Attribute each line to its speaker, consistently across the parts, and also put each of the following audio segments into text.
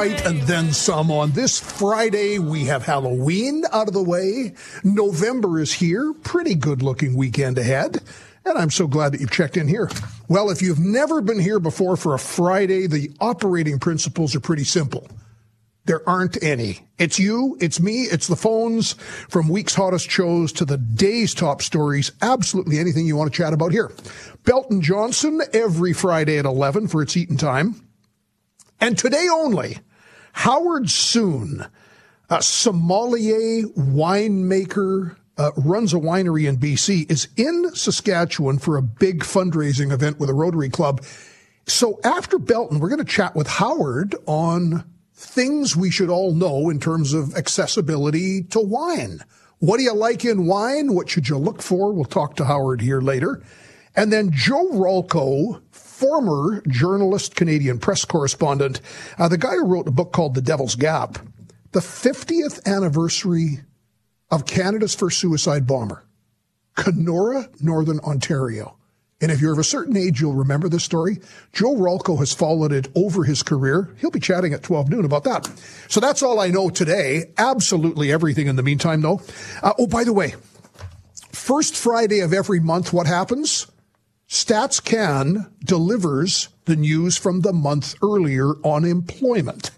Speaker 1: Right and then some. On this Friday, we have Halloween out of the way. November is here. Pretty good looking weekend ahead. And I'm so glad that you've checked in here. Well, if you've never been here before for a Friday, the operating principles are pretty simple. There aren't any. It's you, it's me, it's the phones from week's hottest shows to the day's top stories. Absolutely anything you want to chat about here. Belton Johnson every Friday at 11 for its eating time. And today only, Howard Soon, a sommelier winemaker, uh, runs a winery in BC, is in Saskatchewan for a big fundraising event with a Rotary Club. So after Belton, we're going to chat with Howard on things we should all know in terms of accessibility to wine. What do you like in wine? What should you look for? We'll talk to Howard here later. And then Joe Rolko, former journalist, Canadian press correspondent, uh, the guy who wrote a book called The Devil's Gap, the 50th anniversary of Canada's first suicide bomber, Kenora, Northern Ontario. And if you're of a certain age, you'll remember this story. Joe Rolko has followed it over his career. He'll be chatting at 12 noon about that. So that's all I know today. Absolutely everything in the meantime, though. Uh, oh, by the way, first Friday of every month, what happens? Stats Can delivers the news from the month earlier on employment.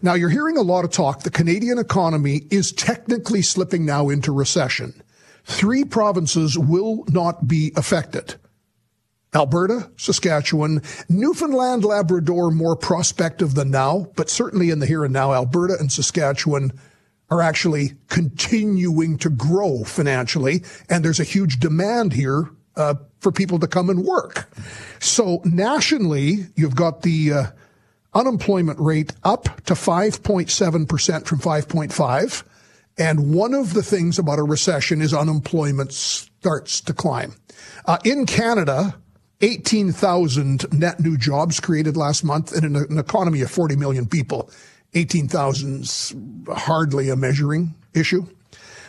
Speaker 1: Now, you're hearing a lot of talk. The Canadian economy is technically slipping now into recession. Three provinces will not be affected. Alberta, Saskatchewan, Newfoundland, Labrador more prospective than now, but certainly in the here and now, Alberta and Saskatchewan are actually continuing to grow financially, and there's a huge demand here uh, for people to come and work. So nationally, you've got the uh, unemployment rate up to 5.7% from 5.5. And one of the things about a recession is unemployment starts to climb. Uh, in Canada, 18,000 net new jobs created last month in an, an economy of 40 million people. 18,000's hardly a measuring issue.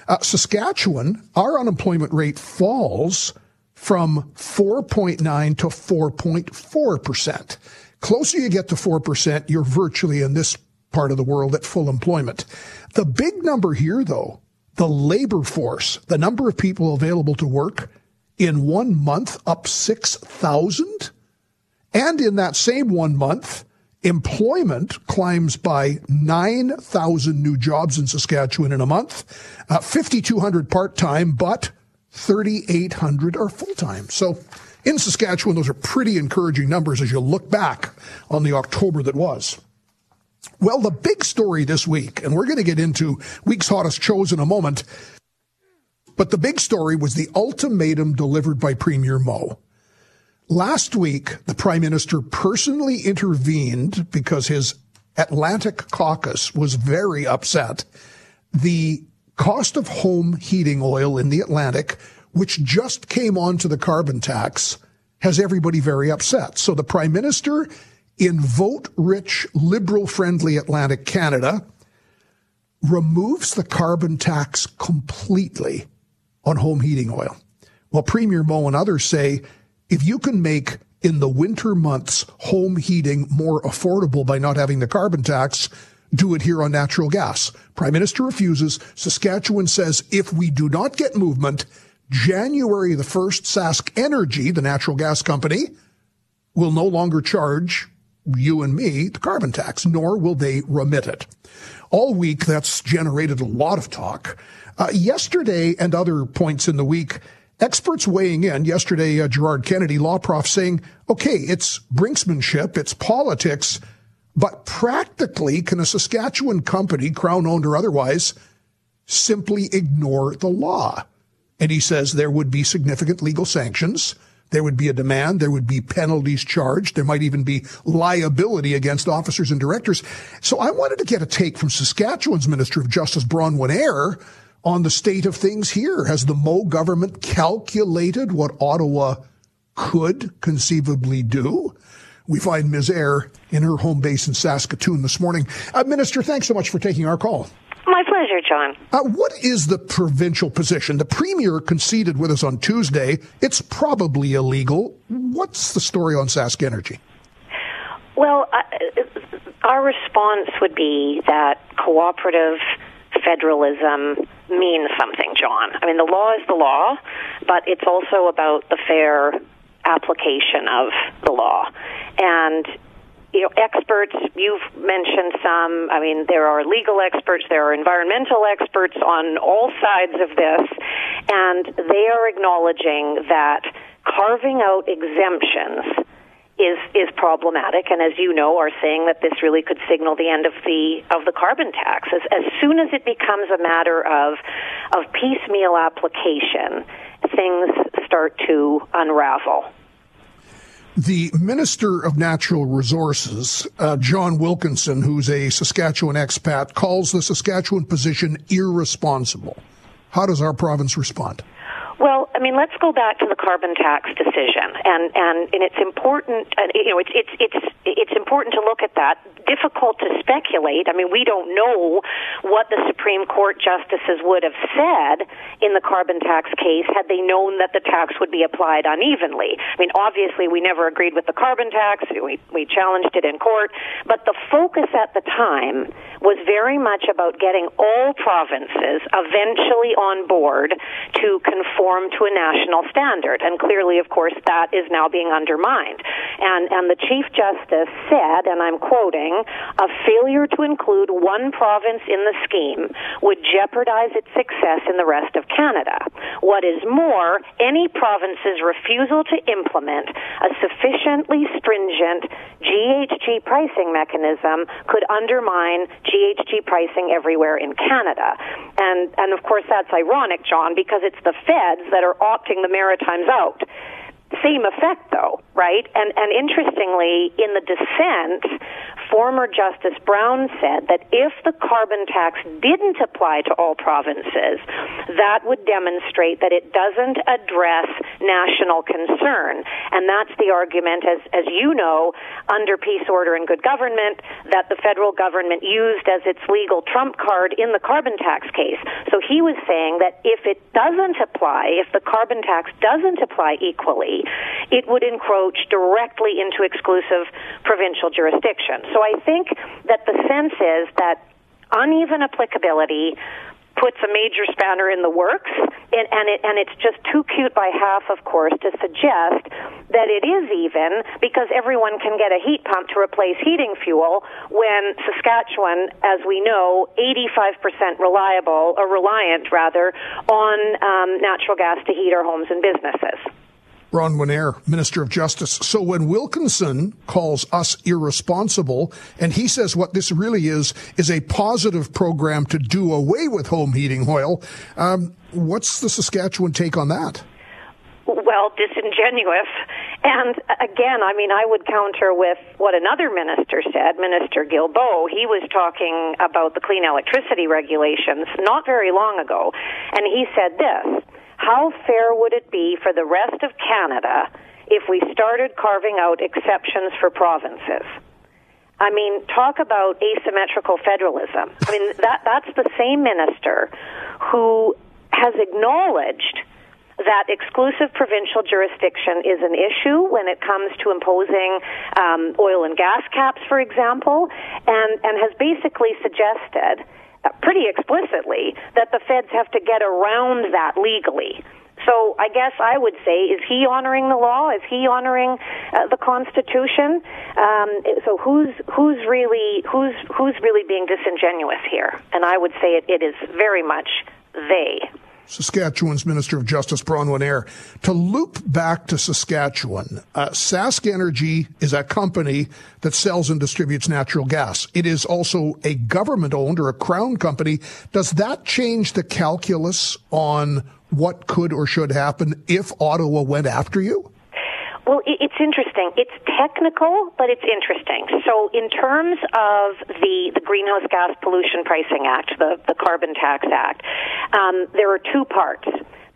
Speaker 1: Uh, Saskatchewan, our unemployment rate falls from 4.9 to 4.4%. Closer you get to 4%, you're virtually in this part of the world at full employment. The big number here, though, the labor force, the number of people available to work, in one month up 6,000. And in that same one month, employment climbs by 9,000 new jobs in Saskatchewan in a month, uh, 5,200 part time, but 3,800 are full time. So in Saskatchewan, those are pretty encouraging numbers as you look back on the October that was. Well, the big story this week, and we're going to get into week's hottest shows in a moment, but the big story was the ultimatum delivered by Premier Moe. Last week, the Prime Minister personally intervened because his Atlantic caucus was very upset. The cost of home heating oil in the Atlantic, which just came onto the carbon tax, has everybody very upset. So the Prime Minister in vote rich, liberal friendly Atlantic Canada removes the carbon tax completely on home heating oil. Well, Premier Moe and others say if you can make in the winter months home heating more affordable by not having the carbon tax, do it here on natural gas. Prime Minister refuses. Saskatchewan says if we do not get movement, January the 1st, Sask Energy, the natural gas company, will no longer charge you and me the carbon tax, nor will they remit it. All week, that's generated a lot of talk. Uh, yesterday and other points in the week, experts weighing in. Yesterday, uh, Gerard Kennedy, law prof, saying, okay, it's brinksmanship, it's politics, but practically, can a Saskatchewan company, crown owned or otherwise, simply ignore the law? And he says there would be significant legal sanctions. There would be a demand. There would be penalties charged. There might even be liability against officers and directors. So I wanted to get a take from Saskatchewan's Minister of Justice, Bronwyn Eyre, on the state of things here. Has the Moe government calculated what Ottawa could conceivably do? We find Ms. Eyre in her home base in Saskatoon this morning. Uh, Minister, thanks so much for taking our call.
Speaker 2: My pleasure, John.
Speaker 1: Uh, what is the provincial position? The Premier conceded with us on Tuesday it's probably illegal. What's the story on Sask Energy?
Speaker 2: Well, uh, our response would be that cooperative federalism means something, John. I mean, the law is the law, but it's also about the fair application of the law. And you know, experts, you've mentioned some. I mean, there are legal experts, there are environmental experts on all sides of this, and they are acknowledging that carving out exemptions is is problematic, and as you know, are saying that this really could signal the end of the of the carbon tax. As, as soon as it becomes a matter of of piecemeal application, things start to unravel.
Speaker 1: The Minister of Natural Resources, uh, John Wilkinson, who's a Saskatchewan expat, calls the Saskatchewan position irresponsible. How does our province respond?
Speaker 2: Well, I mean, let's go back to the carbon tax decision, and and, and it's important. Uh, you know, it's it's it's it's important to look at that. Difficult to speculate. I mean, we don't know what the Supreme Court justices would have said in the carbon tax case had they known that the tax would be applied unevenly. I mean, obviously, we never agreed with the carbon tax. We we challenged it in court, but the focus at the time was very much about getting all provinces eventually on board to conform to a national standard. And clearly, of course, that is now being undermined. And, and the Chief Justice said, and I'm quoting, a failure to include one province in the scheme would jeopardize its success in the rest of Canada. What is more, any province's refusal to implement a sufficiently stringent GHG pricing mechanism could undermine GHG pricing everywhere in Canada. And, and of course, that's ironic, John, because it's the that are opting the Maritimes out. Same effect, though, right? And and interestingly, in the dissent, former Justice Brown said that if the carbon tax didn't apply to all provinces, that would demonstrate that it doesn't address national concern. And that's the argument, as as you know, under peace, order, and good government, that the federal government used as its legal trump card in the carbon tax case. So he was saying that if it doesn't apply, if the carbon tax doesn't apply equally it would encroach directly into exclusive provincial jurisdiction. So I think that the sense is that uneven applicability puts a major spanner in the works, and, and, it, and it's just too cute by half, of course, to suggest that it is even because everyone can get a heat pump to replace heating fuel when Saskatchewan, as we know, 85% reliable, or reliant rather, on um, natural gas to heat our homes and businesses.
Speaker 1: Bronwyn Eyre, Minister of Justice. So when Wilkinson calls us irresponsible, and he says what this really is, is a positive program to do away with home heating oil, um, what's the Saskatchewan take on that?
Speaker 2: well, disingenuous. And again, I mean, I would counter with what another minister said, Minister Guilbeault. He was talking about the clean electricity regulations not very long ago, and he said this how fair would it be for the rest of Canada if we started carving out exceptions for provinces? I mean, talk about asymmetrical federalism. I mean, that that's the same minister who has acknowledged that exclusive provincial jurisdiction is an issue when it comes to imposing um, oil and gas caps, for example, and and has basically suggested pretty explicitly that the feds have to get around that legally. So I guess I would say, is he honoring the law? Is he honoring uh, the Constitution? Um, so who's who's really who's who's really being disingenuous here? And I would say it, it is very much they.
Speaker 1: Saskatchewan's Minister of Justice, Bronwyn Eyre. To loop back to Saskatchewan, uh, Sask Energy is a company that sells and distributes natural gas. It is also a government owned or a crown company. Does that change the calculus on what could or should happen if Ottawa went after you?
Speaker 2: Well, it's interesting. It's technical, but it's interesting. So, in terms of the, the Greenhouse Gas Pollution Pricing Act, the, the Carbon Tax Act, um, there are two parts.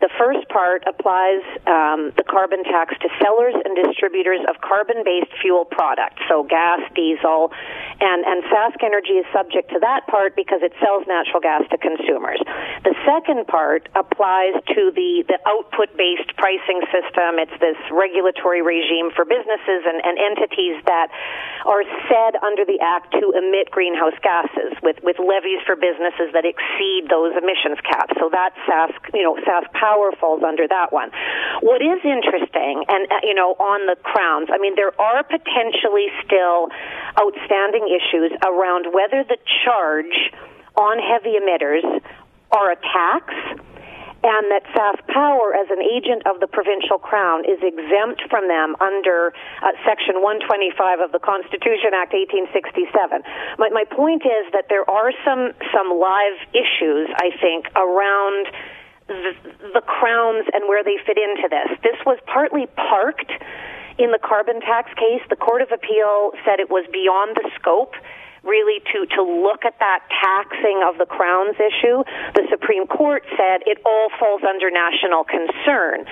Speaker 2: The first part applies um, the carbon tax to sellers and distributors of carbon based fuel products, so gas, diesel, and, and Sask Energy is subject to that part because it sells natural gas to consumers. The second part applies to the, the output based pricing system. It's this regulatory regime for businesses and, and entities that are said under the Act to emit greenhouse gases with, with levies for businesses that exceed those emissions caps. So that Sask, you know, Sask Power falls under that one. What is interesting, and, uh, you know, on the crowns, I mean, there are potentially still outstanding issues around whether the charge on heavy emitters are a tax and that Sask Power, as an agent of the provincial crown, is exempt from them under uh, Section 125 of the Constitution Act 1867. My, my point is that there are some some live issues, I think, around the, the crowns and where they fit into this. This was partly parked in the carbon tax case. The Court of Appeal said it was beyond the scope really to, to look at that taxing of the Crown's issue. The Supreme Court said it all falls under national concern.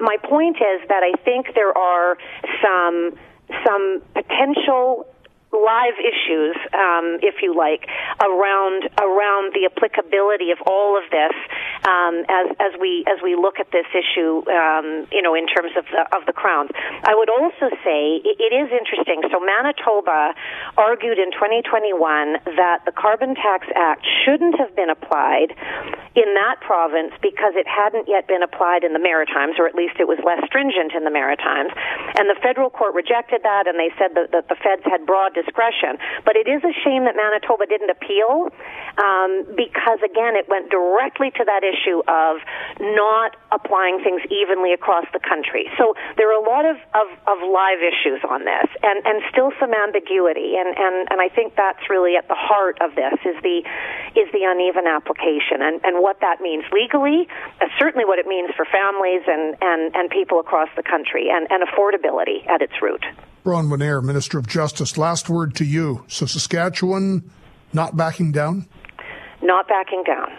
Speaker 2: My point is that I think there are some some potential live issues, um, if you like, around around the applicability of all of this um, as as we as we look at this issue, um, you know, in terms of the of the crowns. I would also say it, it is interesting. So Manitoba argued in 2021 that the Carbon Tax Act shouldn't have been applied in that province because it hadn't yet been applied in the Maritimes, or at least it was less stringent in the Maritimes. And the federal court rejected that, and they said that, that the feds had broad discretion. But it is a shame that Manitoba didn't appeal um, because, again, it went directly to that issue of not applying things evenly across the country. So there are a lot of, of, of live issues on this and, and still some ambiguity. And, and, and I think that's really at the heart of this is the, is the uneven application and, and what that means legally, uh, certainly what it means for families and, and, and people across the country and, and affordability at its root.
Speaker 1: Bronwyn Eyre, Minister of Justice, last word to you. So Saskatchewan not backing down?
Speaker 2: Not backing down.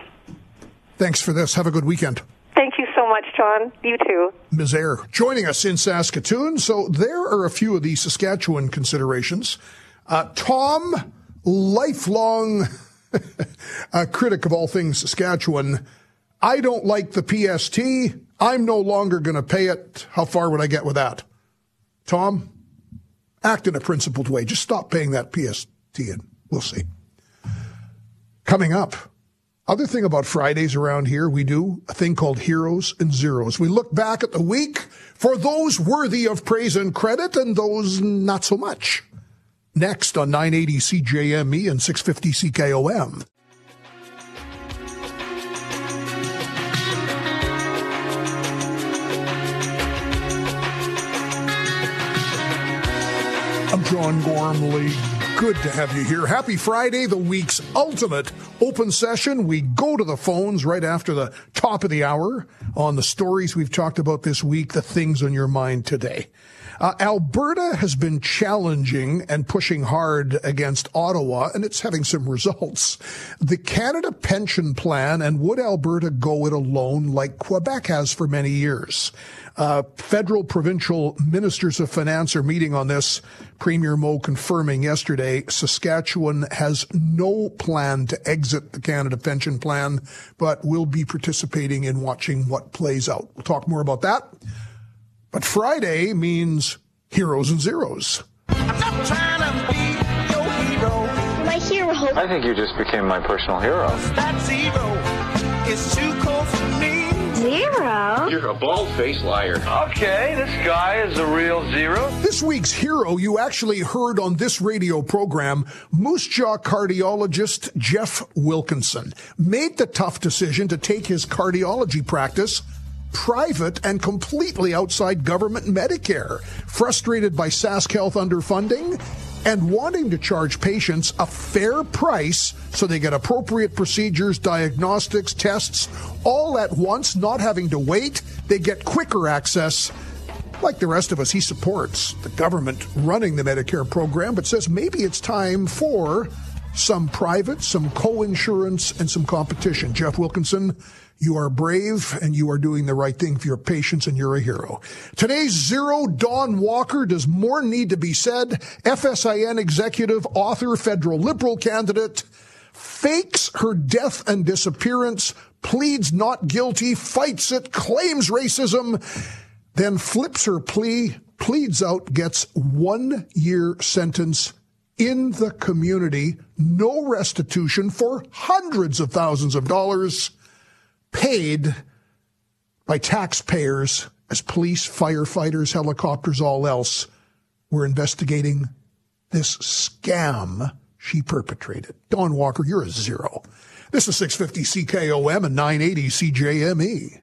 Speaker 1: Thanks for this. Have a good weekend.
Speaker 2: Thank you so much, John. You too.
Speaker 1: Ms. Eyre joining us in Saskatoon. So there are a few of the Saskatchewan considerations. Uh, Tom, lifelong critic of all things Saskatchewan. I don't like the PST. I'm no longer going to pay it. How far would I get with that? Tom, act in a principled way. Just stop paying that PST and we'll see. Coming up, other thing about Fridays around here, we do a thing called Heroes and Zeros. We look back at the week for those worthy of praise and credit and those not so much. Next on 980 CJME and 650 CKOM. I'm John Gormley good to have you here. Happy Friday, the week's ultimate open session. We go to the phones right after the top of the hour on the stories we've talked about this week, the things on your mind today. Uh, Alberta has been challenging and pushing hard against Ottawa, and it's having some results. The Canada Pension Plan and would Alberta go it alone like Quebec has for many years? Uh, federal provincial ministers of finance are meeting on this. Premier Moe confirming yesterday Saskatchewan has no plan to exit the Canada Pension Plan, but will be participating in watching what plays out. We'll talk more about that. But Friday means heroes and zeros. I'm not trying to be your ego.
Speaker 3: My hero. I think you just became my personal hero. That zero is too cold
Speaker 4: for Zero?
Speaker 5: You're a bald faced liar.
Speaker 6: Okay, this guy is a real zero.
Speaker 1: This week's hero you actually heard on this radio program, Moose Jaw cardiologist Jeff Wilkinson made the tough decision to take his cardiology practice private and completely outside government Medicare. Frustrated by Sask Health underfunding, and wanting to charge patients a fair price so they get appropriate procedures, diagnostics, tests, all at once, not having to wait. They get quicker access. Like the rest of us, he supports the government running the Medicare program, but says maybe it's time for some private, some co insurance, and some competition. Jeff Wilkinson You are brave and you are doing the right thing for your patients and you're a hero. Today's zero, Dawn Walker, does more need to be said. FSIN executive, author, federal liberal candidate, fakes her death and disappearance, pleads not guilty, fights it, claims racism, then flips her plea, pleads out, gets one year sentence in the community, no restitution for hundreds of thousands of dollars paid by taxpayers as police, firefighters, helicopters, all else were investigating this scam she perpetrated. Dawn Walker, you're a zero. This is 650 CKOM and 980 CJME.